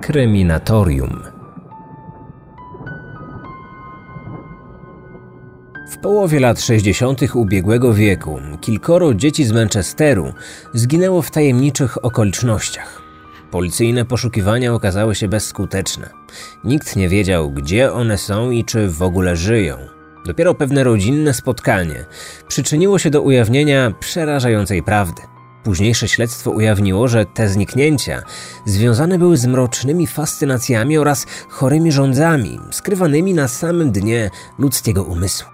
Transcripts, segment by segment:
Kryminatorium. W połowie lat 60. ubiegłego wieku kilkoro dzieci z Manchesteru zginęło w tajemniczych okolicznościach. Policyjne poszukiwania okazały się bezskuteczne. Nikt nie wiedział, gdzie one są i czy w ogóle żyją. Dopiero pewne rodzinne spotkanie przyczyniło się do ujawnienia przerażającej prawdy. Późniejsze śledztwo ujawniło, że te zniknięcia związane były z mrocznymi fascynacjami oraz chorymi rządzami, skrywanymi na samym dnie ludzkiego umysłu.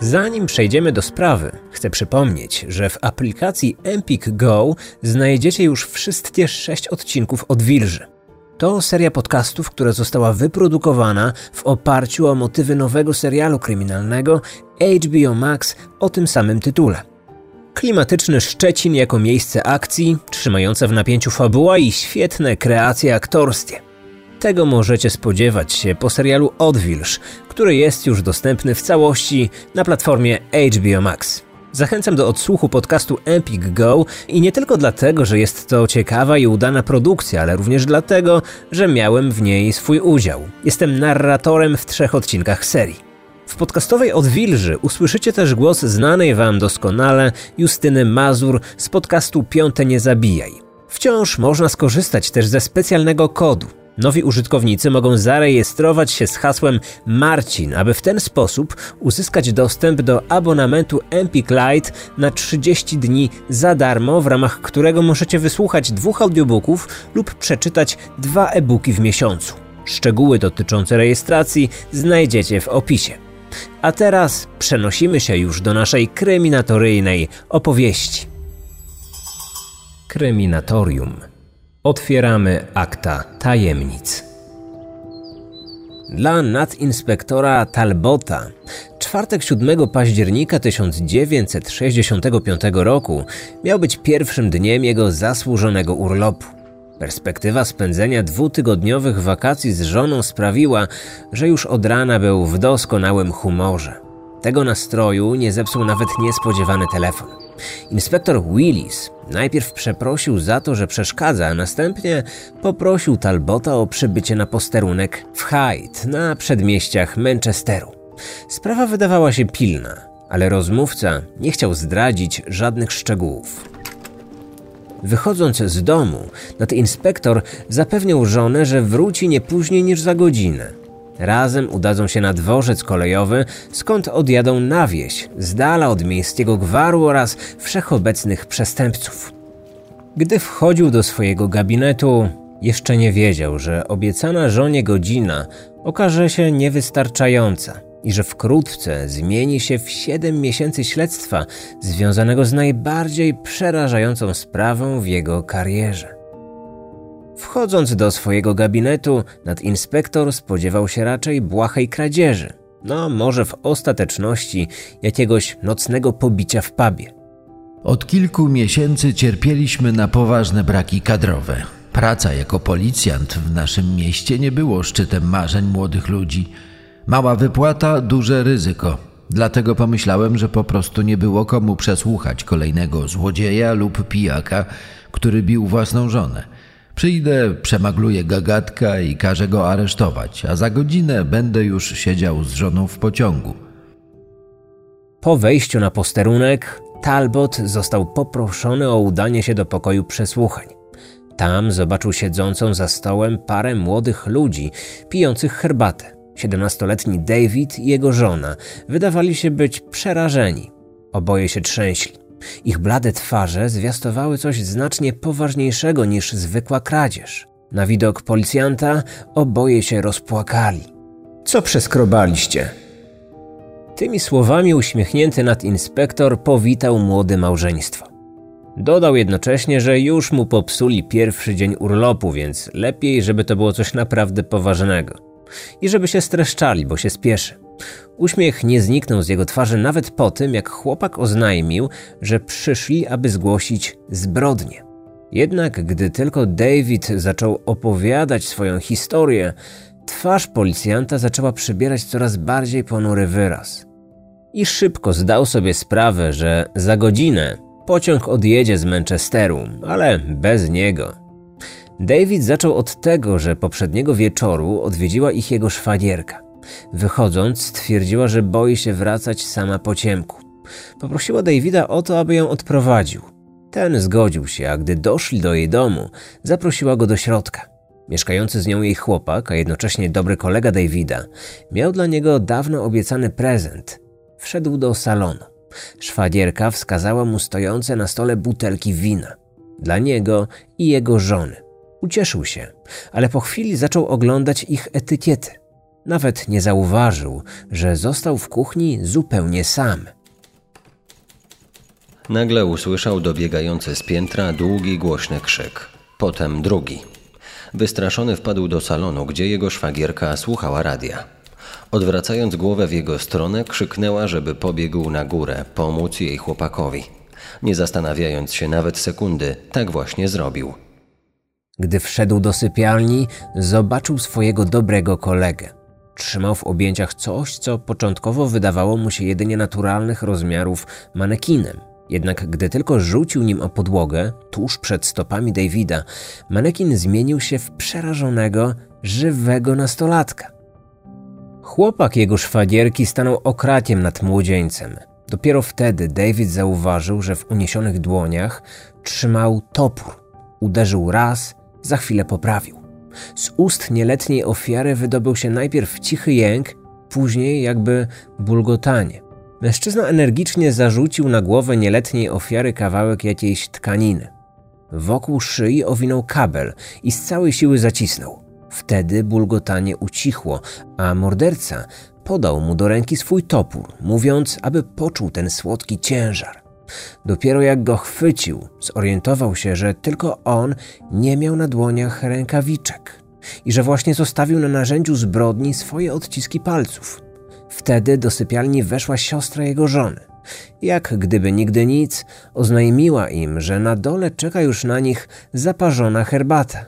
Zanim przejdziemy do sprawy, chcę przypomnieć, że w aplikacji Empik Go znajdziecie już wszystkie sześć odcinków od Wilży. To seria podcastów, która została wyprodukowana w oparciu o motywy nowego serialu kryminalnego HBO Max o tym samym tytule. Klimatyczny Szczecin jako miejsce akcji, trzymająca w napięciu fabuła i świetne kreacje aktorskie. Tego możecie spodziewać się po serialu Odwilż, który jest już dostępny w całości na platformie HBO Max. Zachęcam do odsłuchu podcastu Epic Go i nie tylko dlatego, że jest to ciekawa i udana produkcja, ale również dlatego, że miałem w niej swój udział. Jestem narratorem w trzech odcinkach serii. W podcastowej Odwilży usłyszycie też głos znanej Wam doskonale Justyny Mazur z podcastu Piąte Nie Zabijaj. Wciąż można skorzystać też ze specjalnego kodu. Nowi użytkownicy mogą zarejestrować się z hasłem Marcin, aby w ten sposób uzyskać dostęp do abonamentu Empik Lite na 30 dni za darmo, w ramach którego możecie wysłuchać dwóch audiobooków lub przeczytać dwa e-booki w miesiącu. Szczegóły dotyczące rejestracji znajdziecie w opisie. A teraz przenosimy się już do naszej kryminatoryjnej opowieści. Kryminatorium. Otwieramy akta tajemnic. Dla nadinspektora Talbota czwartek 7 października 1965 roku miał być pierwszym dniem jego zasłużonego urlopu. Perspektywa spędzenia dwutygodniowych wakacji z żoną sprawiła, że już od rana był w doskonałym humorze. Tego nastroju nie zepsuł nawet niespodziewany telefon. Inspektor Willis najpierw przeprosił za to, że przeszkadza, a następnie poprosił Talbota o przybycie na posterunek w Hyde na przedmieściach Manchesteru. Sprawa wydawała się pilna, ale rozmówca nie chciał zdradzić żadnych szczegółów. Wychodząc z domu, nadinspektor zapewniał żonę, że wróci nie później niż za godzinę. Razem udadzą się na dworzec kolejowy, skąd odjadą na wieś, z dala od miejskiego gwaru oraz wszechobecnych przestępców. Gdy wchodził do swojego gabinetu, jeszcze nie wiedział, że obiecana żonie godzina okaże się niewystarczająca i że wkrótce zmieni się w siedem miesięcy śledztwa związanego z najbardziej przerażającą sprawą w jego karierze. Wchodząc do swojego gabinetu, nadinspektor spodziewał się raczej błahej kradzieży, no może w ostateczności jakiegoś nocnego pobicia w pubie. Od kilku miesięcy cierpieliśmy na poważne braki kadrowe. Praca jako policjant w naszym mieście nie było szczytem marzeń młodych ludzi. Mała wypłata, duże ryzyko. Dlatego pomyślałem, że po prostu nie było komu przesłuchać kolejnego złodzieja lub pijaka, który bił własną żonę. Przyjdę, przemagluję gagatka i każę go aresztować, a za godzinę będę już siedział z żoną w pociągu. Po wejściu na posterunek, Talbot został poproszony o udanie się do pokoju przesłuchań. Tam zobaczył siedzącą za stołem parę młodych ludzi pijących herbatę. Siedemnastoletni David i jego żona wydawali się być przerażeni. Oboje się trzęśli. Ich blade twarze zwiastowały coś znacznie poważniejszego niż zwykła kradzież. Na widok policjanta oboje się rozpłakali. Co przeskrobaliście? Tymi słowami uśmiechnięty nadinspektor powitał młode małżeństwo. Dodał jednocześnie, że już mu popsuli pierwszy dzień urlopu, więc lepiej, żeby to było coś naprawdę poważnego. I żeby się streszczali, bo się spieszy. Uśmiech nie zniknął z jego twarzy nawet po tym, jak chłopak oznajmił, że przyszli, aby zgłosić zbrodnię. Jednak gdy tylko David zaczął opowiadać swoją historię, twarz policjanta zaczęła przybierać coraz bardziej ponury wyraz. I szybko zdał sobie sprawę, że za godzinę pociąg odjedzie z Manchesteru, ale bez niego. David zaczął od tego, że poprzedniego wieczoru odwiedziła ich jego szwagierka. Wychodząc, stwierdziła, że boi się wracać sama po ciemku. Poprosiła Davida o to, aby ją odprowadził. Ten zgodził się, a gdy doszli do jej domu, zaprosiła go do środka. Mieszkający z nią jej chłopak, a jednocześnie dobry kolega Davida, miał dla niego dawno obiecany prezent. Wszedł do salonu. Szwagierka wskazała mu stojące na stole butelki wina. Dla niego i jego żony. Ucieszył się, ale po chwili zaczął oglądać ich etykiety. Nawet nie zauważył, że został w kuchni zupełnie sam. Nagle usłyszał dobiegający z piętra długi, głośny krzyk. Potem drugi. Wystraszony wpadł do salonu, gdzie jego szwagierka słuchała radia. Odwracając głowę w jego stronę, krzyknęła, żeby pobiegł na górę, pomóc jej chłopakowi. Nie zastanawiając się nawet sekundy, tak właśnie zrobił. Gdy wszedł do sypialni, zobaczył swojego dobrego kolegę. Trzymał w objęciach coś, co początkowo wydawało mu się jedynie naturalnych rozmiarów manekinem. Jednak gdy tylko rzucił nim o podłogę, tuż przed stopami Davida, manekin zmienił się w przerażonego, żywego nastolatka. Chłopak jego szwagierki stanął okrakiem nad młodzieńcem. Dopiero wtedy David zauważył, że w uniesionych dłoniach trzymał topór. Uderzył raz, za chwilę poprawił. Z ust nieletniej ofiary wydobył się najpierw cichy jęk, później jakby bulgotanie. Mężczyzna energicznie zarzucił na głowę nieletniej ofiary kawałek jakiejś tkaniny. Wokół szyi owinął kabel i z całej siły zacisnął. Wtedy bulgotanie ucichło, a morderca podał mu do ręki swój topór, mówiąc, aby poczuł ten słodki ciężar. Dopiero jak go chwycił, zorientował się, że tylko on nie miał na dłoniach rękawiczek i że właśnie zostawił na narzędziu zbrodni swoje odciski palców. Wtedy do sypialni weszła siostra jego żony. Jak gdyby nigdy nic, oznajmiła im, że na dole czeka już na nich zaparzona herbata.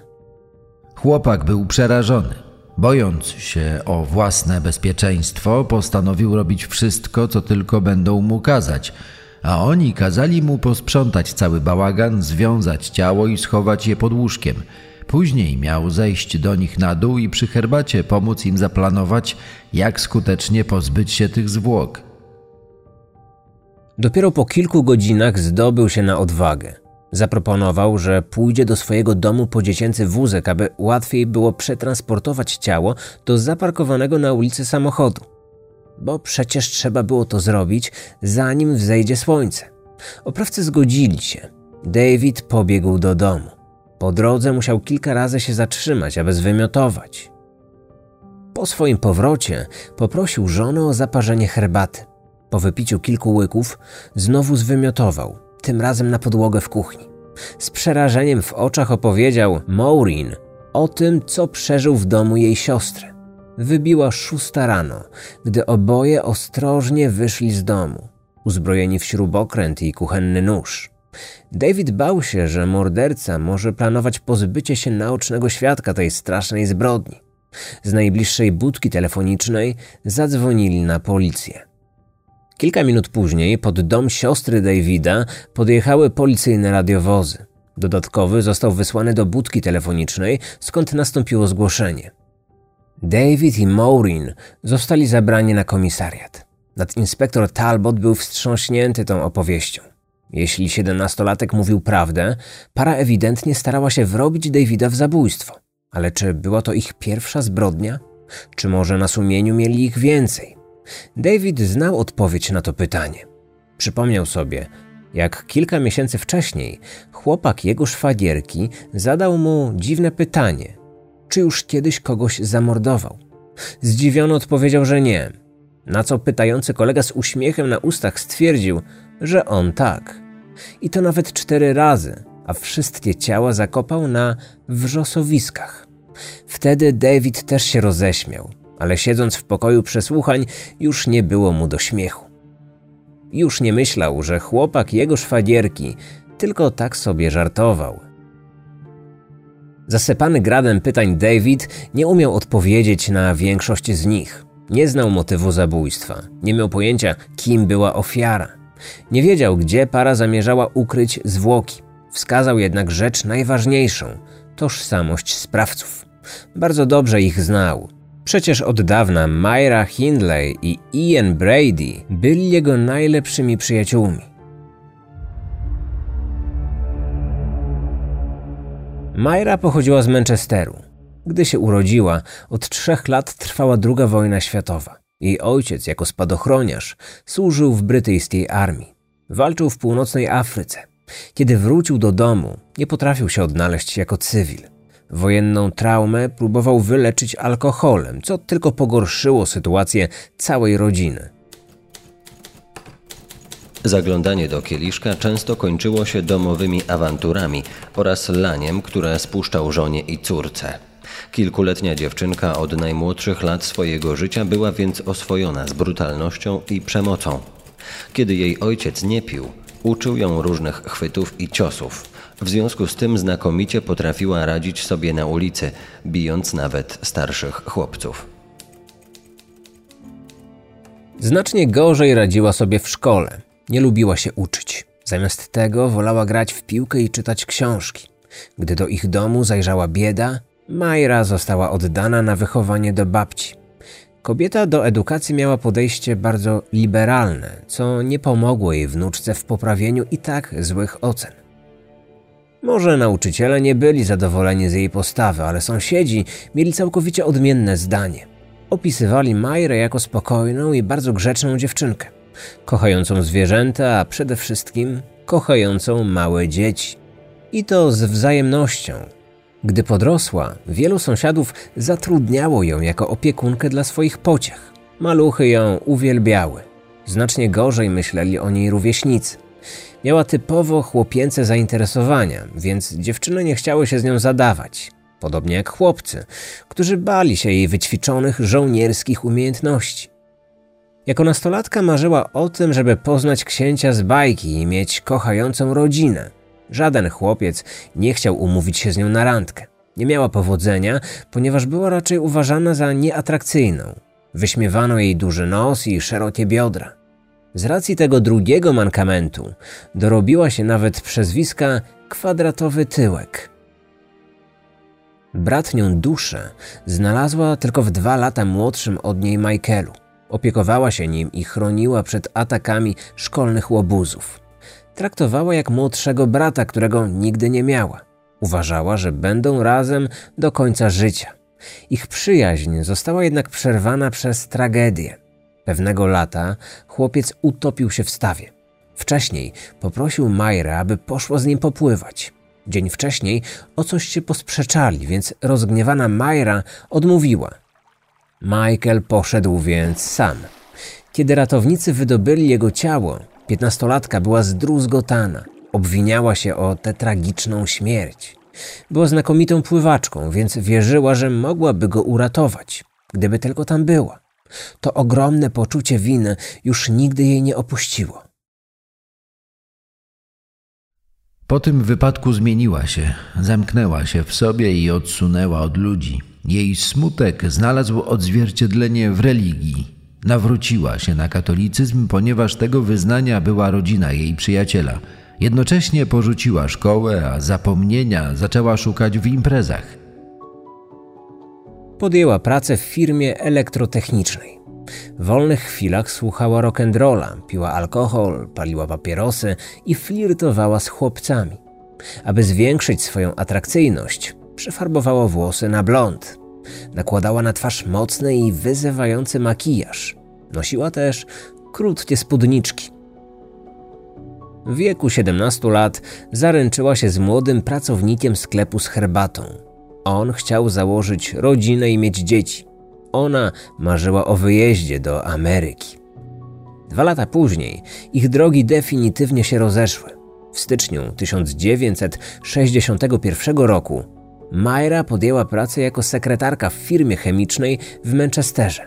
Chłopak był przerażony. Bojąc się o własne bezpieczeństwo, postanowił robić wszystko, co tylko będą mu kazać, a oni kazali mu posprzątać cały bałagan, związać ciało i schować je pod łóżkiem. Później miał zejść do nich na dół i przy herbacie pomóc im zaplanować, jak skutecznie pozbyć się tych zwłok. Dopiero po kilku godzinach zdobył się na odwagę. Zaproponował, że pójdzie do swojego domu po dziecięcy wózek, aby łatwiej było przetransportować ciało do zaparkowanego na ulicy samochodu. Bo przecież trzeba było to zrobić, zanim wzejdzie słońce. Oprawcy zgodzili się. David pobiegł do domu. Po drodze musiał kilka razy się zatrzymać, aby zwymiotować. Po swoim powrocie poprosił żonę o zaparzenie herbaty. Po wypiciu kilku łyków znowu zwymiotował, tym razem na podłogę w kuchni. Z przerażeniem w oczach opowiedział Maureen o tym, co przeżył w domu jej siostry. Wybiła szósta rano, gdy oboje ostrożnie wyszli z domu, uzbrojeni w śrubokręt i kuchenny nóż. David bał się, że morderca może planować pozbycie się naocznego świadka tej strasznej zbrodni. Z najbliższej budki telefonicznej zadzwonili na policję. Kilka minut później pod dom siostry Davida podjechały policyjne radiowozy. Dodatkowy został wysłany do budki telefonicznej, skąd nastąpiło zgłoszenie. David i Maureen zostali zabrani na komisariat. Nadinspektor Talbot był wstrząśnięty tą opowieścią. Jeśli siedemnastolatek mówił prawdę, para ewidentnie starała się wrobić Davida w zabójstwo. Ale czy była to ich pierwsza zbrodnia? Czy może na sumieniu mieli ich więcej? David znał odpowiedź na to pytanie. Przypomniał sobie, jak kilka miesięcy wcześniej chłopak jego szwagierki zadał mu dziwne pytanie: czy już kiedyś kogoś zamordował? Zdziwiony odpowiedział, że nie. Na co pytający kolega z uśmiechem na ustach stwierdził, że on tak. I to nawet cztery razy, a wszystkie ciała zakopał na wrzosowiskach. Wtedy David też się roześmiał, ale siedząc w pokoju przesłuchań, już nie było mu do śmiechu. Już nie myślał, że chłopak jego szwagierki tylko tak sobie żartował. Zasypany gradem pytań David nie umiał odpowiedzieć na większość z nich. Nie znał motywu zabójstwa, nie miał pojęcia, kim była ofiara. Nie wiedział, gdzie para zamierzała ukryć zwłoki. Wskazał jednak rzecz najważniejszą tożsamość sprawców. Bardzo dobrze ich znał. Przecież od dawna Myra Hindley i Ian Brady byli jego najlepszymi przyjaciółmi. Myra pochodziła z Manchesteru. Gdy się urodziła, od trzech lat trwała II wojna światowa. Jej ojciec, jako spadochroniarz, służył w brytyjskiej armii. Walczył w północnej Afryce. Kiedy wrócił do domu, nie potrafił się odnaleźć jako cywil. Wojenną traumę próbował wyleczyć alkoholem, co tylko pogorszyło sytuację całej rodziny. Zaglądanie do kieliszka często kończyło się domowymi awanturami oraz laniem, które spuszczał żonie i córce. Kilkuletnia dziewczynka od najmłodszych lat swojego życia była więc oswojona z brutalnością i przemocą. Kiedy jej ojciec nie pił, uczył ją różnych chwytów i ciosów. W związku z tym znakomicie potrafiła radzić sobie na ulicy, bijąc nawet starszych chłopców. Znacznie gorzej radziła sobie w szkole. Nie lubiła się uczyć. Zamiast tego wolała grać w piłkę i czytać książki. Gdy do ich domu zajrzała bieda, Majra została oddana na wychowanie do babci. Kobieta do edukacji miała podejście bardzo liberalne, co nie pomogło jej wnuczce w poprawieniu i tak złych ocen. Może nauczyciele nie byli zadowoleni z jej postawy, ale sąsiedzi mieli całkowicie odmienne zdanie. Opisywali Majrę jako spokojną i bardzo grzeczną dziewczynkę, kochającą zwierzęta, a przede wszystkim kochającą małe dzieci. I to z wzajemnością, gdy podrosła, wielu sąsiadów zatrudniało ją jako opiekunkę dla swoich pociech. Maluchy ją uwielbiały. Znacznie gorzej myśleli o niej rówieśnicy. Miała typowo chłopięce zainteresowania, więc dziewczyny nie chciały się z nią zadawać. Podobnie jak chłopcy, którzy bali się jej wyćwiczonych żołnierskich umiejętności. Jako nastolatka marzyła o tym, żeby poznać księcia z bajki i mieć kochającą rodzinę. Żaden chłopiec nie chciał umówić się z nią na randkę. Nie miała powodzenia, ponieważ była raczej uważana za nieatrakcyjną. Wyśmiewano jej duży nos i szerokie biodra. Z racji tego drugiego mankamentu dorobiła się nawet przezwiska kwadratowy tyłek. Bratnią duszę znalazła tylko w dwa lata młodszym od niej Michaelu. Opiekowała się nim i chroniła przed atakami szkolnych łobuzów. Traktowała jak młodszego brata, którego nigdy nie miała. Uważała, że będą razem do końca życia. Ich przyjaźń została jednak przerwana przez tragedię. Pewnego lata chłopiec utopił się w stawie. Wcześniej poprosił Majrę, aby poszła z nim popływać. Dzień wcześniej o coś się posprzeczali, więc rozgniewana Majra odmówiła. Michael poszedł więc sam. Kiedy ratownicy wydobyli jego ciało, Piętnastolatka była zdruzgotana. Obwiniała się o tę tragiczną śmierć. Była znakomitą pływaczką, więc wierzyła, że mogłaby go uratować, gdyby tylko tam była. To ogromne poczucie winy już nigdy jej nie opuściło. Po tym wypadku zmieniła się, zamknęła się w sobie i odsunęła od ludzi. Jej smutek znalazł odzwierciedlenie w religii, Nawróciła się na katolicyzm, ponieważ tego wyznania była rodzina jej przyjaciela. Jednocześnie porzuciła szkołę, a zapomnienia zaczęła szukać w imprezach. Podjęła pracę w firmie elektrotechnicznej. W wolnych chwilach słuchała rock'n'rolla, piła alkohol, paliła papierosy i flirtowała z chłopcami. Aby zwiększyć swoją atrakcyjność, przefarbowała włosy na blond, Nakładała na twarz mocny i wyzywający makijaż. Nosiła też krótkie spódniczki. W wieku 17 lat zaręczyła się z młodym pracownikiem sklepu z herbatą. On chciał założyć rodzinę i mieć dzieci. Ona marzyła o wyjeździe do Ameryki. Dwa lata później ich drogi definitywnie się rozeszły. W styczniu 1961 roku Myra podjęła pracę jako sekretarka w firmie chemicznej w Manchesterze.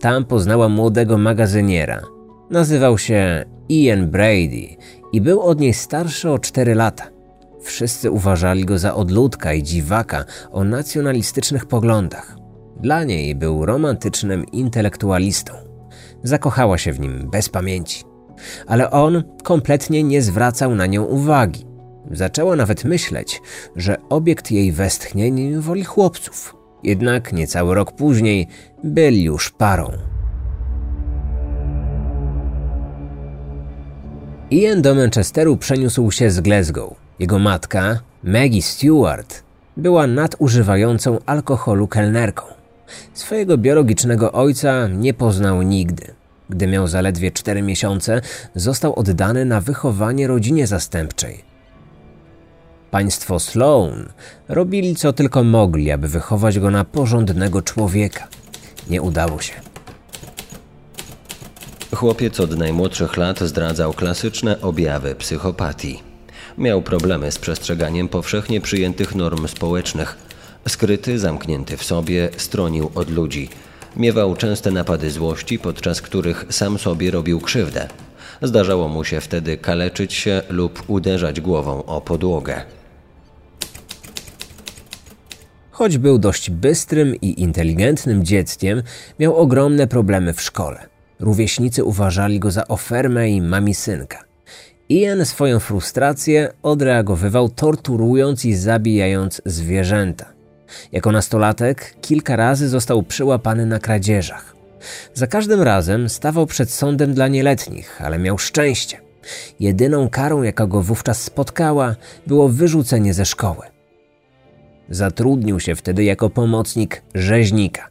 Tam poznała młodego magazyniera. Nazywał się Ian Brady i był od niej starszy o 4 lata. Wszyscy uważali go za odludka i dziwaka o nacjonalistycznych poglądach. Dla niej był romantycznym intelektualistą. Zakochała się w nim bez pamięci. Ale on kompletnie nie zwracał na nią uwagi. Zaczęła nawet myśleć, że obiekt jej westchnień woli chłopców. Jednak niecały rok później byli już parą. Ian do Manchesteru przeniósł się z Glasgow. Jego matka, Maggie Stewart, była nadużywającą alkoholu kelnerką. Swojego biologicznego ojca nie poznał nigdy. Gdy miał zaledwie 4 miesiące, został oddany na wychowanie rodzinie zastępczej. Państwo Sloan robili co tylko mogli, aby wychować go na porządnego człowieka. Nie udało się. Chłopiec od najmłodszych lat zdradzał klasyczne objawy psychopatii. Miał problemy z przestrzeganiem powszechnie przyjętych norm społecznych. Skryty, zamknięty w sobie, stronił od ludzi. Miewał częste napady złości, podczas których sam sobie robił krzywdę. Zdarzało mu się wtedy kaleczyć się lub uderzać głową o podłogę. Choć był dość bystrym i inteligentnym dzieckiem, miał ogromne problemy w szkole. Rówieśnicy uważali go za ofermę i mamisynka. Ian swoją frustrację odreagowywał torturując i zabijając zwierzęta. Jako nastolatek kilka razy został przyłapany na kradzieżach. Za każdym razem stawał przed sądem dla nieletnich, ale miał szczęście. Jedyną karą, jaka go wówczas spotkała, było wyrzucenie ze szkoły. Zatrudnił się wtedy jako pomocnik rzeźnika.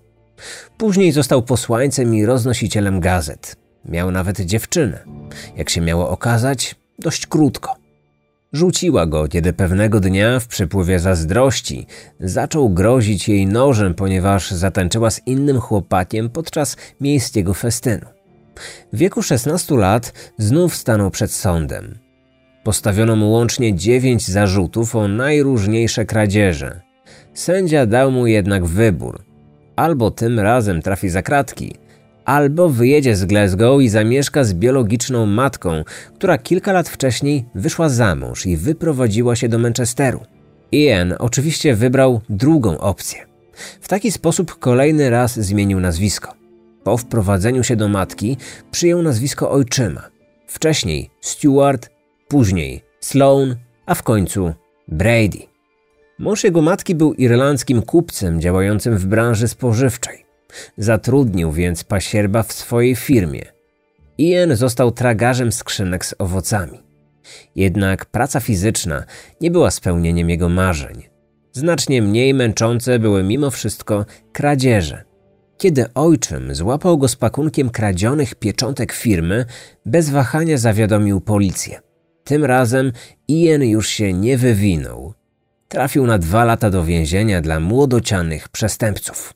Później został posłańcem i roznosicielem gazet. Miał nawet dziewczynę. Jak się miało okazać, dość krótko. Rzuciła go, kiedy pewnego dnia w przypływie zazdrości zaczął grozić jej nożem, ponieważ zatańczyła z innym chłopakiem podczas miejskiego festynu. W wieku 16 lat znów stanął przed sądem. Postawiono mu łącznie dziewięć zarzutów o najróżniejsze kradzieże. Sędzia dał mu jednak wybór. Albo tym razem trafi za kratki, albo wyjedzie z Glasgow i zamieszka z biologiczną matką, która kilka lat wcześniej wyszła za mąż i wyprowadziła się do Manchesteru. Ian oczywiście wybrał drugą opcję. W taki sposób kolejny raz zmienił nazwisko. Po wprowadzeniu się do matki przyjął nazwisko ojczyma. Wcześniej Stuart, później Sloan, a w końcu Brady. Mąż jego matki był irlandzkim kupcem działającym w branży spożywczej. Zatrudnił więc pasierba w swojej firmie. Ian został tragarzem skrzynek z owocami. Jednak praca fizyczna nie była spełnieniem jego marzeń. Znacznie mniej męczące były mimo wszystko kradzieże. Kiedy ojczym złapał go z pakunkiem kradzionych pieczątek firmy, bez wahania zawiadomił policję. Tym razem Ian już się nie wywinął. Trafił na dwa lata do więzienia dla młodocianych przestępców.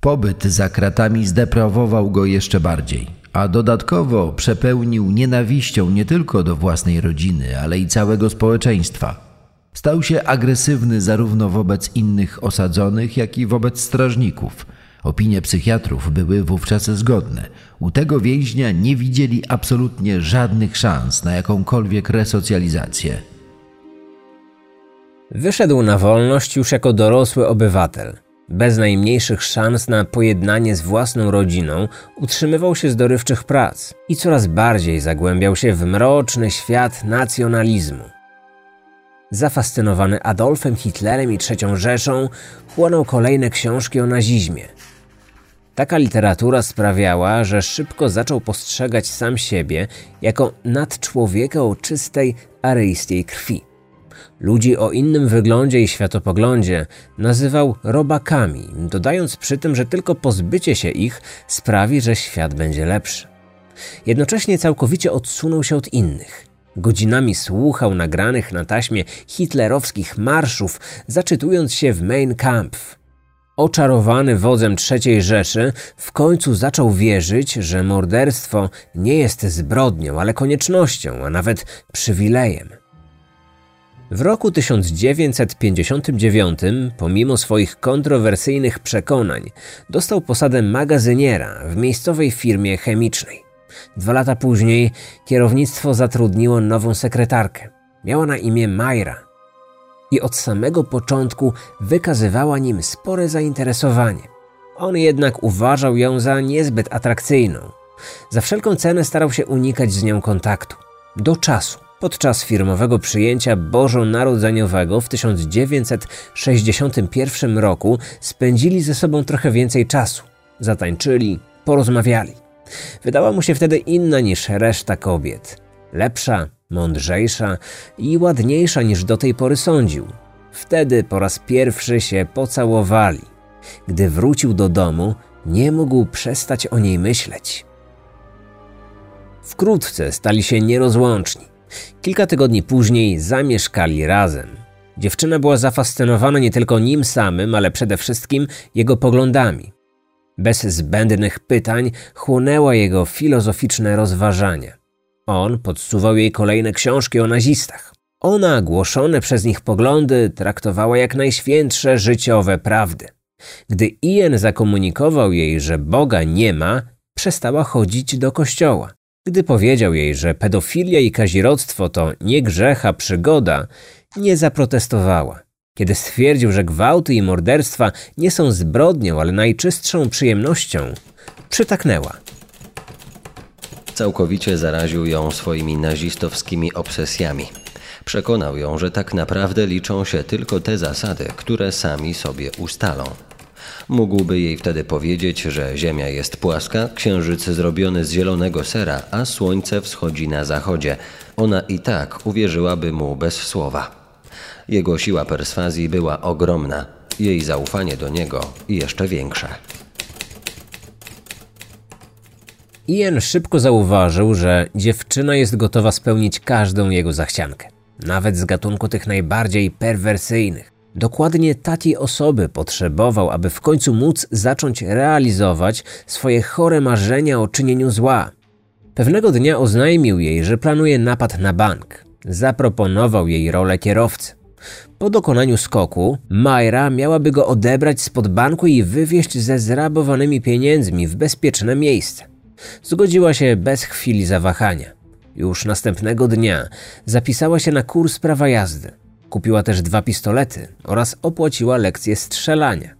Pobyt za kratami zdeprawował go jeszcze bardziej, a dodatkowo przepełnił nienawiścią nie tylko do własnej rodziny, ale i całego społeczeństwa. Stał się agresywny zarówno wobec innych osadzonych, jak i wobec strażników. Opinie psychiatrów były wówczas zgodne. U tego więźnia nie widzieli absolutnie żadnych szans na jakąkolwiek resocjalizację. Wyszedł na wolność już jako dorosły obywatel. Bez najmniejszych szans na pojednanie z własną rodziną utrzymywał się z dorywczych prac i coraz bardziej zagłębiał się w mroczny świat nacjonalizmu. Zafascynowany Adolfem Hitlerem i III Rzeszą, chłonął kolejne książki o nazizmie. Taka literatura sprawiała, że szybko zaczął postrzegać sam siebie jako nadczłowieka o czystej aryjskiej krwi. Ludzi o innym wyglądzie i światopoglądzie nazywał robakami, dodając przy tym, że tylko pozbycie się ich sprawi, że świat będzie lepszy. Jednocześnie całkowicie odsunął się od innych. Godzinami słuchał nagranych na taśmie hitlerowskich marszów, zaczytując się w Mein Kampf. Oczarowany wodzem III Rzeszy, w końcu zaczął wierzyć, że morderstwo nie jest zbrodnią, ale koniecznością, a nawet przywilejem. W roku 1959, pomimo swoich kontrowersyjnych przekonań, dostał posadę magazyniera w miejscowej firmie chemicznej. Dwa lata później kierownictwo zatrudniło nową sekretarkę. Miała na imię Majra i od samego początku wykazywała nim spore zainteresowanie. On jednak uważał ją za niezbyt atrakcyjną. Za wszelką cenę starał się unikać z nią kontaktu. Do czasu Podczas firmowego przyjęcia bożonarodzeniowego w 1961 roku spędzili ze sobą trochę więcej czasu. Zatańczyli, porozmawiali. Wydała mu się wtedy inna niż reszta kobiet. Lepsza, mądrzejsza i ładniejsza niż do tej pory sądził. Wtedy po raz pierwszy się pocałowali. Gdy wrócił do domu, nie mógł przestać o niej myśleć. Wkrótce stali się nierozłączni. Kilka tygodni później zamieszkali razem. Dziewczyna była zafascynowana nie tylko nim samym, ale przede wszystkim jego poglądami. Bez zbędnych pytań chłonęła jego filozoficzne rozważania. On podsuwał jej kolejne książki o nazistach. Ona głoszone przez nich poglądy traktowała jak najświętsze życiowe prawdy. Gdy Ian zakomunikował jej, że Boga nie ma, przestała chodzić do kościoła. Gdy powiedział jej, że pedofilia i kazirodztwo to nie grzech, a przygoda, nie zaprotestowała. Kiedy stwierdził, że gwałty i morderstwa nie są zbrodnią, ale najczystszą przyjemnością, przytaknęła. Całkowicie zaraził ją swoimi nazistowskimi obsesjami. Przekonał ją, że tak naprawdę liczą się tylko te zasady, które sami sobie ustalą. Mógłby jej wtedy powiedzieć, że Ziemia jest płaska, księżyc zrobiony z zielonego sera, a słońce wschodzi na zachodzie. Ona i tak uwierzyłaby mu bez słowa. Jego siła perswazji była ogromna, jej zaufanie do niego jeszcze większe. Ian szybko zauważył, że dziewczyna jest gotowa spełnić każdą jego zachciankę, nawet z gatunku tych najbardziej perwersyjnych. Dokładnie takiej osoby potrzebował, aby w końcu móc zacząć realizować swoje chore marzenia o czynieniu zła. Pewnego dnia oznajmił jej, że planuje napad na bank. Zaproponował jej rolę kierowcy. Po dokonaniu skoku, Majra miałaby go odebrać spod banku i wywieźć ze zrabowanymi pieniędzmi w bezpieczne miejsce. Zgodziła się bez chwili zawahania. Już następnego dnia zapisała się na kurs prawa jazdy. Kupiła też dwa pistolety oraz opłaciła lekcję strzelania.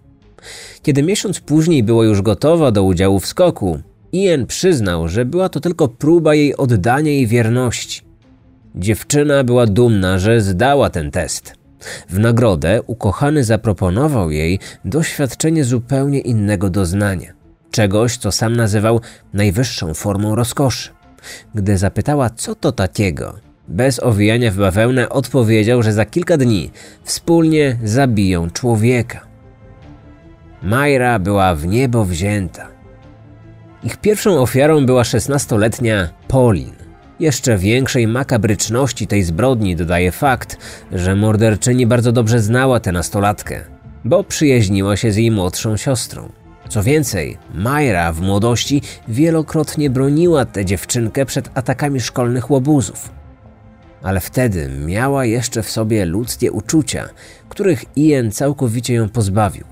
Kiedy miesiąc później była już gotowa do udziału w skoku, Ian przyznał, że była to tylko próba jej oddania i wierności. Dziewczyna była dumna, że zdała ten test. W nagrodę ukochany zaproponował jej doświadczenie zupełnie innego doznania, czegoś, co sam nazywał najwyższą formą rozkoszy. Gdy zapytała, co to takiego, bez owijania w bawełnę odpowiedział, że za kilka dni wspólnie zabiją człowieka. Majra była w niebo wzięta. Ich pierwszą ofiarą była szesnastoletnia Pauline. Jeszcze większej makabryczności tej zbrodni dodaje fakt, że morderczyni bardzo dobrze znała tę nastolatkę, bo przyjaźniła się z jej młodszą siostrą. Co więcej, Majra w młodości wielokrotnie broniła tę dziewczynkę przed atakami szkolnych łobuzów ale wtedy miała jeszcze w sobie ludzkie uczucia, których Ian całkowicie ją pozbawił.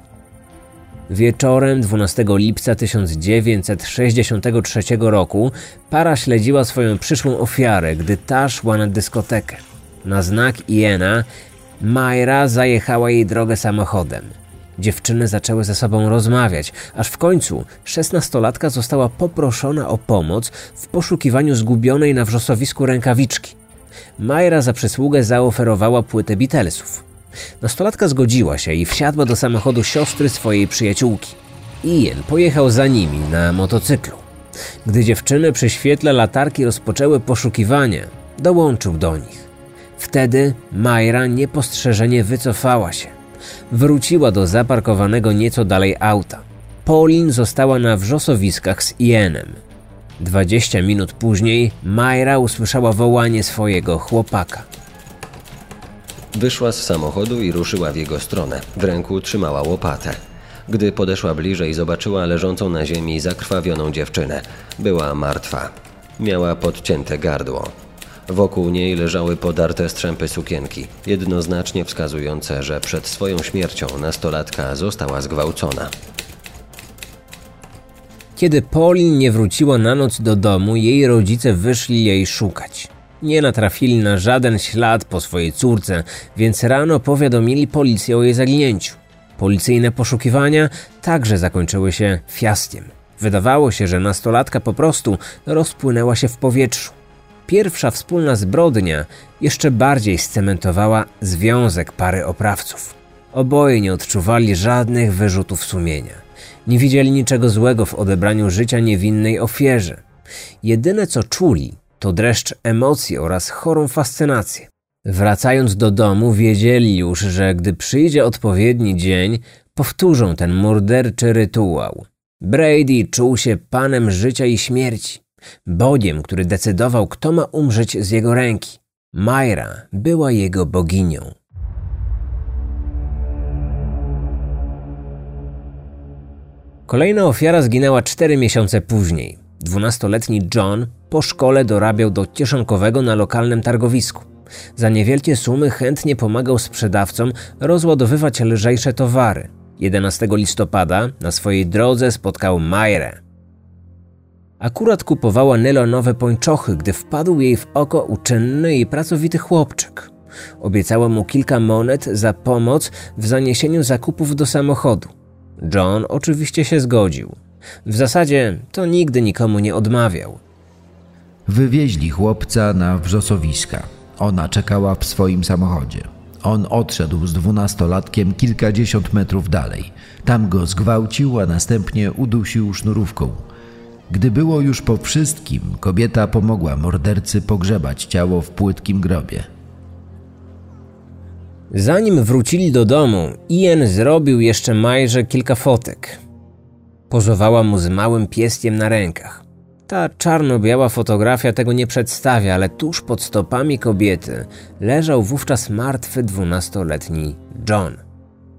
Wieczorem 12 lipca 1963 roku para śledziła swoją przyszłą ofiarę, gdy ta szła na dyskotekę. Na znak Iena Majra zajechała jej drogę samochodem. Dziewczyny zaczęły ze sobą rozmawiać, aż w końcu szesnastolatka została poproszona o pomoc w poszukiwaniu zgubionej na wrzosowisku rękawiczki. Majra za przysługę zaoferowała płytę Beatlesów. Nastolatka zgodziła się i wsiadła do samochodu siostry swojej przyjaciółki. Ian pojechał za nimi na motocyklu. Gdy dziewczyny przy świetle latarki rozpoczęły poszukiwania, dołączył do nich. Wtedy Majra niepostrzeżenie wycofała się. Wróciła do zaparkowanego nieco dalej auta. Pauline została na wrzosowiskach z Ianem. Dwadzieścia minut później Majra usłyszała wołanie swojego chłopaka. Wyszła z samochodu i ruszyła w jego stronę. W ręku trzymała łopatę. Gdy podeszła bliżej, zobaczyła leżącą na ziemi zakrwawioną dziewczynę. Była martwa. Miała podcięte gardło. Wokół niej leżały podarte strzępy sukienki, jednoznacznie wskazujące, że przed swoją śmiercią nastolatka została zgwałcona. Kiedy Pauline nie wróciła na noc do domu, jej rodzice wyszli jej szukać. Nie natrafili na żaden ślad po swojej córce, więc rano powiadomili policję o jej zaginięciu. Policyjne poszukiwania także zakończyły się fiaskiem. Wydawało się, że nastolatka po prostu rozpłynęła się w powietrzu. Pierwsza wspólna zbrodnia jeszcze bardziej scementowała związek pary oprawców. Oboje nie odczuwali żadnych wyrzutów sumienia. Nie widzieli niczego złego w odebraniu życia niewinnej ofierze. Jedyne co czuli, to dreszcz emocji oraz chorą fascynację. Wracając do domu, wiedzieli już, że gdy przyjdzie odpowiedni dzień, powtórzą ten morderczy rytuał. Brady czuł się panem życia i śmierci, bogiem, który decydował, kto ma umrzeć z jego ręki. Myra była jego boginią. Kolejna ofiara zginęła cztery miesiące później. Dwunastoletni John po szkole dorabiał do kieszonkowego na lokalnym targowisku. Za niewielkie sumy chętnie pomagał sprzedawcom rozładowywać lżejsze towary. 11 listopada na swojej drodze spotkał Majrę. Akurat kupowała nylonowe pończochy, gdy wpadł jej w oko uczynny i pracowity chłopczyk. Obiecała mu kilka monet za pomoc w zaniesieniu zakupów do samochodu. John oczywiście się zgodził. W zasadzie to nigdy nikomu nie odmawiał. Wywieźli chłopca na wrzosowiska. Ona czekała w swoim samochodzie. On odszedł z dwunastolatkiem kilkadziesiąt metrów dalej. Tam go zgwałcił, a następnie udusił sznurówką. Gdy było już po wszystkim, kobieta pomogła mordercy pogrzebać ciało w płytkim grobie. Zanim wrócili do domu, Ian zrobił jeszcze Majrze kilka fotek. Pozowała mu z małym pieskiem na rękach. Ta czarno-biała fotografia tego nie przedstawia, ale tuż pod stopami kobiety leżał wówczas martwy dwunastoletni John.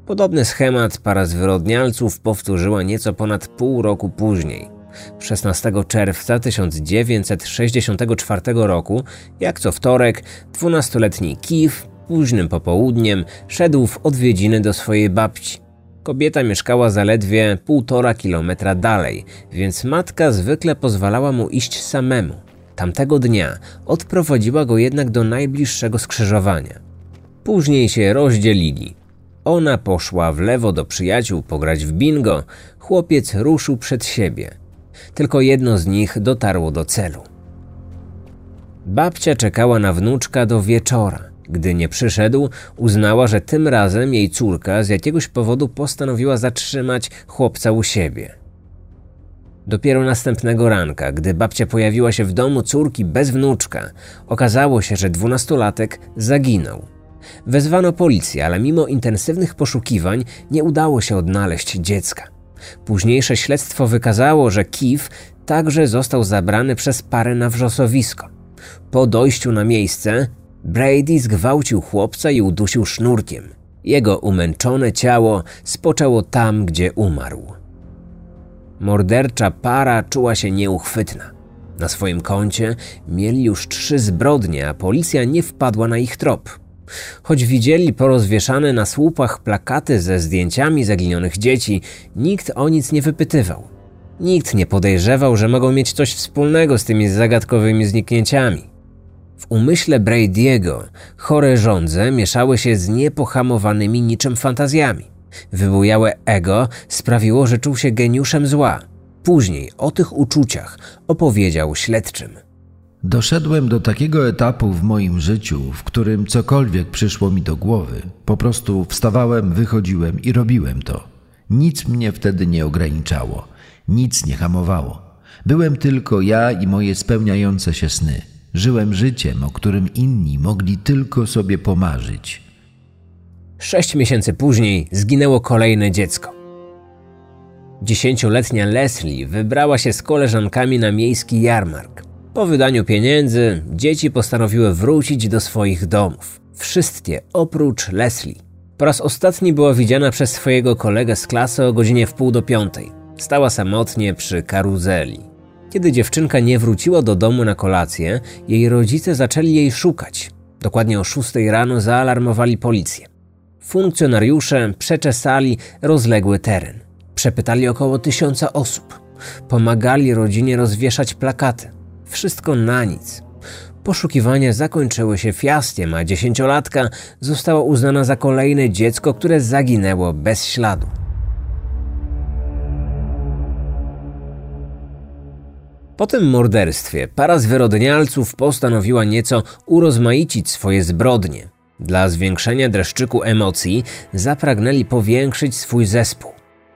Podobny schemat para zwyrodnialców powtórzyła nieco ponad pół roku później. 16 czerwca 1964 roku, jak co wtorek, dwunastoletni Keith późnym popołudniem szedł w odwiedziny do swojej babci. Kobieta mieszkała zaledwie półtora kilometra dalej, więc matka zwykle pozwalała mu iść samemu. Tamtego dnia odprowadziła go jednak do najbliższego skrzyżowania. Później się rozdzielili. Ona poszła w lewo do przyjaciół pograć w bingo, chłopiec ruszył przed siebie. Tylko jedno z nich dotarło do celu. Babcia czekała na wnuczka do wieczora. Gdy nie przyszedł, uznała, że tym razem jej córka z jakiegoś powodu postanowiła zatrzymać chłopca u siebie. Dopiero następnego ranka, gdy babcia pojawiła się w domu córki bez wnuczka, okazało się, że dwunastolatek zaginął. Wezwano policję, ale mimo intensywnych poszukiwań nie udało się odnaleźć dziecka. Późniejsze śledztwo wykazało, że Kif także został zabrany przez parę na wrzosowisko. Po dojściu na miejsce Brady zgwałcił chłopca i udusił sznurkiem. Jego umęczone ciało spoczęło tam, gdzie umarł. Mordercza para czuła się nieuchwytna. Na swoim koncie mieli już trzy zbrodnie, a policja nie wpadła na ich trop. Choć widzieli porozwieszane na słupach plakaty ze zdjęciami zaginionych dzieci, nikt o nic nie wypytywał. Nikt nie podejrzewał, że mogą mieć coś wspólnego z tymi zagadkowymi zniknięciami. W umyśle Brady'ego chore żądze mieszały się z niepohamowanymi niczym fantazjami. Wybujałe ego sprawiło, że czuł się geniuszem zła. Później o tych uczuciach opowiedział śledczym. Doszedłem do takiego etapu w moim życiu, w którym cokolwiek przyszło mi do głowy, po prostu wstawałem, wychodziłem i robiłem to. Nic mnie wtedy nie ograniczało, nic nie hamowało. Byłem tylko ja i moje spełniające się sny. Żyłem życiem, o którym inni mogli tylko sobie pomarzyć. Sześć miesięcy później zginęło kolejne dziecko. Dziesięcioletnia Leslie wybrała się z koleżankami na miejski jarmark. Po wydaniu pieniędzy dzieci postanowiły wrócić do swoich domów. Wszystkie oprócz Leslie. Po raz ostatni była widziana przez swojego kolegę z klasy o godzinie wpół do piątej. Stała samotnie przy karuzeli. Kiedy dziewczynka nie wróciła do domu na kolację, jej rodzice zaczęli jej szukać. Dokładnie o 6 rano zaalarmowali policję. Funkcjonariusze przeczesali rozległy teren. Przepytali około tysiąca osób. Pomagali rodzinie rozwieszać plakaty. Wszystko na nic. Poszukiwania zakończyły się fiaskiem, a dziesięciolatka została uznana za kolejne dziecko, które zaginęło bez śladu. Po tym morderstwie para zwyrodnialców postanowiła nieco urozmaicić swoje zbrodnie. Dla zwiększenia dreszczyku emocji zapragnęli powiększyć swój zespół.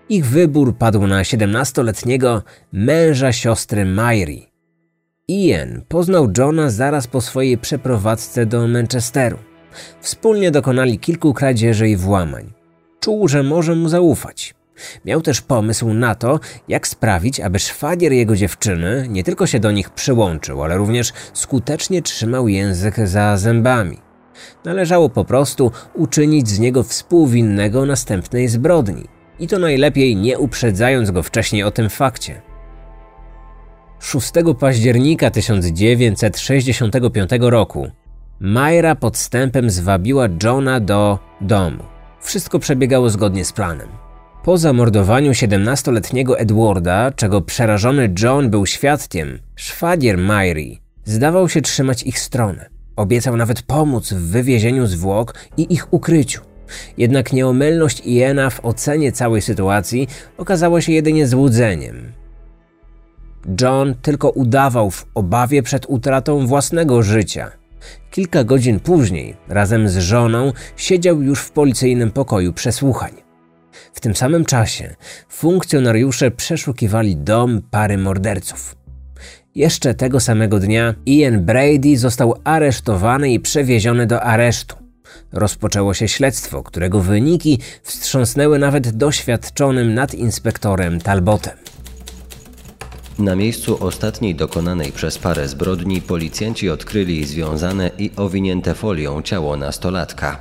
Ich wybór padł na 17-letniego męża siostry Myri. Ian poznał Johna zaraz po swojej przeprowadzce do Manchesteru. Wspólnie dokonali kilku kradzieży i włamań. Czuł, że może mu zaufać. Miał też pomysł na to, jak sprawić, aby szwagier jego dziewczyny nie tylko się do nich przyłączył, ale również skutecznie trzymał język za zębami. Należało po prostu uczynić z niego współwinnego następnej zbrodni. I to najlepiej nie uprzedzając go wcześniej o tym fakcie. 6 października 1965 roku Majra podstępem zwabiła Johna do domu. Wszystko przebiegało zgodnie z planem. Po zamordowaniu 17-letniego Edwarda, czego przerażony John był świadkiem, szwagier Myri zdawał się trzymać ich stronę. Obiecał nawet pomóc w wywiezieniu zwłok i ich ukryciu. Jednak nieomylność Iena w ocenie całej sytuacji okazała się jedynie złudzeniem. John tylko udawał w obawie przed utratą własnego życia. Kilka godzin później, razem z żoną, siedział już w policyjnym pokoju przesłuchań. W tym samym czasie funkcjonariusze przeszukiwali dom pary morderców. Jeszcze tego samego dnia Ian Brady został aresztowany i przewieziony do aresztu. Rozpoczęło się śledztwo, którego wyniki wstrząsnęły nawet doświadczonym nadinspektorem Talbotem. Na miejscu ostatniej dokonanej przez parę zbrodni policjanci odkryli związane i owinięte folią ciało nastolatka.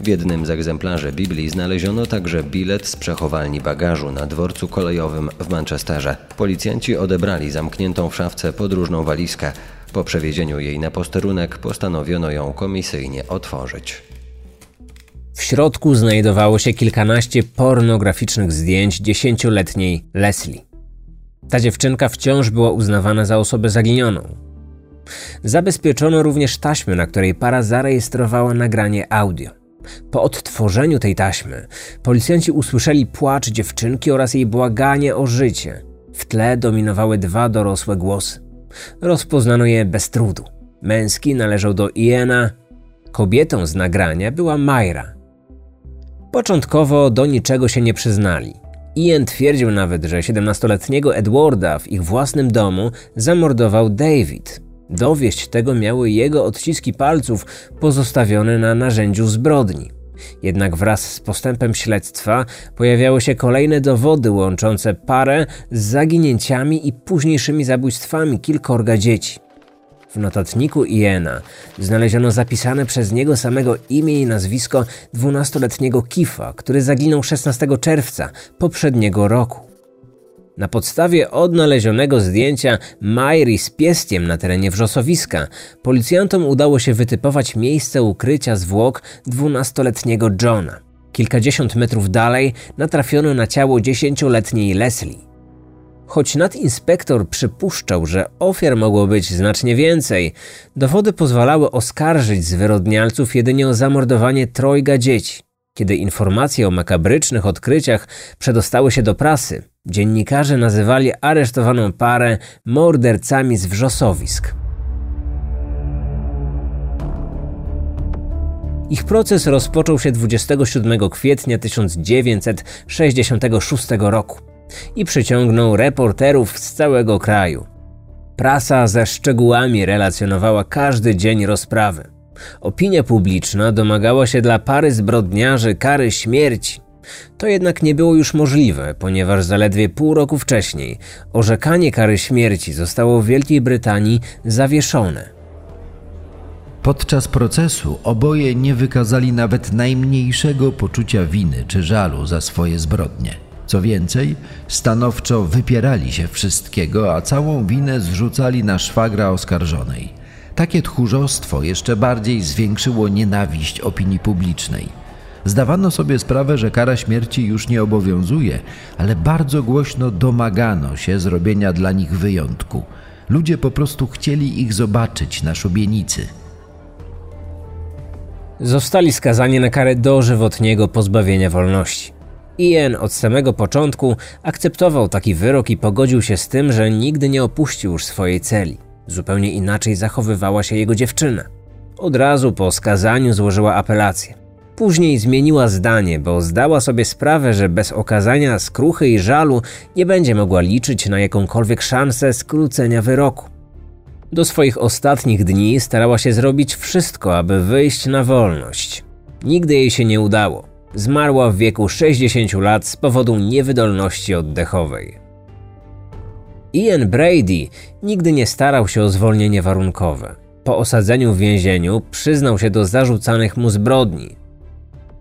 W jednym z egzemplarzy Biblii znaleziono także bilet z przechowalni bagażu na dworcu kolejowym w Manchesterze. Policjanci odebrali zamkniętą w szafce podróżną walizkę. Po przewiezieniu jej na posterunek postanowiono ją komisyjnie otworzyć. W środku znajdowało się kilkanaście pornograficznych zdjęć dziesięcioletniej Leslie. Ta dziewczynka wciąż była uznawana za osobę zaginioną. Zabezpieczono również taśmę, na której para zarejestrowała nagranie audio. Po odtworzeniu tej taśmy policjanci usłyszeli płacz dziewczynki oraz jej błaganie o życie. W tle dominowały dwa dorosłe głosy. Rozpoznano je bez trudu. Męski należał do Iena, kobietą z nagrania była Myra. Początkowo do niczego się nie przyznali. Ian twierdził nawet, że 17-letniego Edwarda w ich własnym domu zamordował David, Dowieść tego miały jego odciski palców pozostawione na narzędziu zbrodni. Jednak wraz z postępem śledztwa pojawiały się kolejne dowody łączące parę z zaginięciami i późniejszymi zabójstwami kilkorga dzieci. W notatniku Iena znaleziono zapisane przez niego samego imię i nazwisko dwunastoletniego Kifa, który zaginął 16 czerwca poprzedniego roku. Na podstawie odnalezionego zdjęcia Myri z pieskiem na terenie wrzosowiska, policjantom udało się wytypować miejsce ukrycia zwłok dwunastoletniego Johna. Kilkadziesiąt metrów dalej natrafiono na ciało dziesięcioletniej Leslie. Choć nadinspektor przypuszczał, że ofiar mogło być znacznie więcej, dowody pozwalały oskarżyć zwyrodnialców jedynie o zamordowanie trojga dzieci. Kiedy informacje o makabrycznych odkryciach przedostały się do prasy, dziennikarze nazywali aresztowaną parę mordercami z wrzosowisk. Ich proces rozpoczął się 27 kwietnia 1966 roku i przyciągnął reporterów z całego kraju. Prasa ze szczegółami relacjonowała każdy dzień rozprawy. Opinia publiczna domagała się dla pary zbrodniarzy kary śmierci. To jednak nie było już możliwe, ponieważ zaledwie pół roku wcześniej orzekanie kary śmierci zostało w Wielkiej Brytanii zawieszone. Podczas procesu oboje nie wykazali nawet najmniejszego poczucia winy czy żalu za swoje zbrodnie. Co więcej, stanowczo wypierali się wszystkiego, a całą winę zrzucali na szwagra oskarżonej. Takie tchórzostwo jeszcze bardziej zwiększyło nienawiść opinii publicznej. Zdawano sobie sprawę, że kara śmierci już nie obowiązuje, ale bardzo głośno domagano się zrobienia dla nich wyjątku. Ludzie po prostu chcieli ich zobaczyć na szubienicy. Zostali skazani na karę dożywotniego pozbawienia wolności. Ian od samego początku akceptował taki wyrok i pogodził się z tym, że nigdy nie opuścił już swojej celi. Zupełnie inaczej zachowywała się jego dziewczyna. Od razu po skazaniu złożyła apelację. Później zmieniła zdanie, bo zdała sobie sprawę, że bez okazania skruchy i żalu nie będzie mogła liczyć na jakąkolwiek szansę skrócenia wyroku. Do swoich ostatnich dni starała się zrobić wszystko, aby wyjść na wolność. Nigdy jej się nie udało. Zmarła w wieku 60 lat z powodu niewydolności oddechowej. Ian Brady nigdy nie starał się o zwolnienie warunkowe. Po osadzeniu w więzieniu przyznał się do zarzucanych mu zbrodni.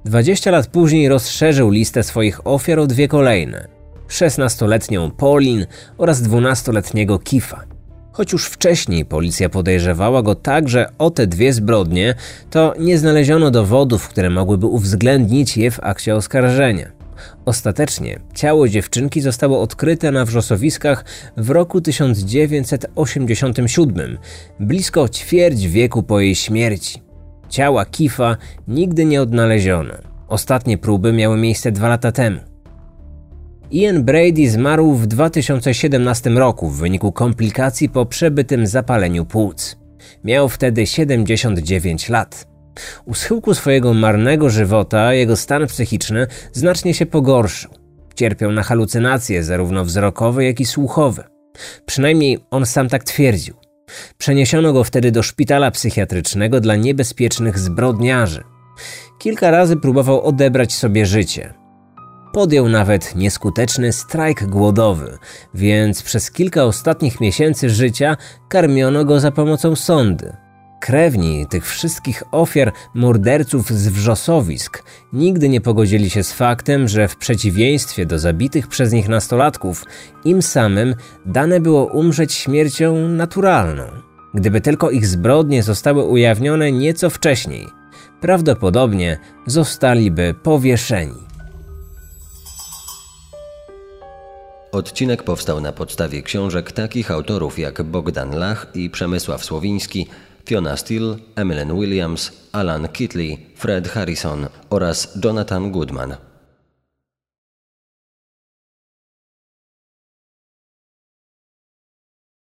20 lat później rozszerzył listę swoich ofiar o dwie kolejne: 16-letnią Pauline oraz 12-letniego Kifa. Choć już wcześniej policja podejrzewała go także o te dwie zbrodnie, to nie znaleziono dowodów, które mogłyby uwzględnić je w akcie oskarżenia. Ostatecznie ciało dziewczynki zostało odkryte na wrzosowiskach w roku 1987, blisko ćwierć wieku po jej śmierci. Ciała Kifa nigdy nie odnaleziono. Ostatnie próby miały miejsce dwa lata temu. Ian Brady zmarł w 2017 roku w wyniku komplikacji po przebytym zapaleniu płuc. Miał wtedy 79 lat. U schyłku swojego marnego żywota jego stan psychiczny znacznie się pogorszył. Cierpiał na halucynacje zarówno wzrokowe, jak i słuchowe. Przynajmniej on sam tak twierdził. Przeniesiono go wtedy do szpitala psychiatrycznego dla niebezpiecznych zbrodniarzy. Kilka razy próbował odebrać sobie życie. Podjął nawet nieskuteczny strajk głodowy, więc przez kilka ostatnich miesięcy życia karmiono go za pomocą sondy. Krewni tych wszystkich ofiar morderców z wrzosowisk nigdy nie pogodzili się z faktem, że w przeciwieństwie do zabitych przez nich nastolatków, im samym dane było umrzeć śmiercią naturalną. Gdyby tylko ich zbrodnie zostały ujawnione nieco wcześniej, prawdopodobnie zostaliby powieszeni. Odcinek powstał na podstawie książek takich autorów jak Bogdan Lach i Przemysław Słowiński, Fiona Steele, Emily Williams, Alan Kitley, Fred Harrison oraz Jonathan Goodman.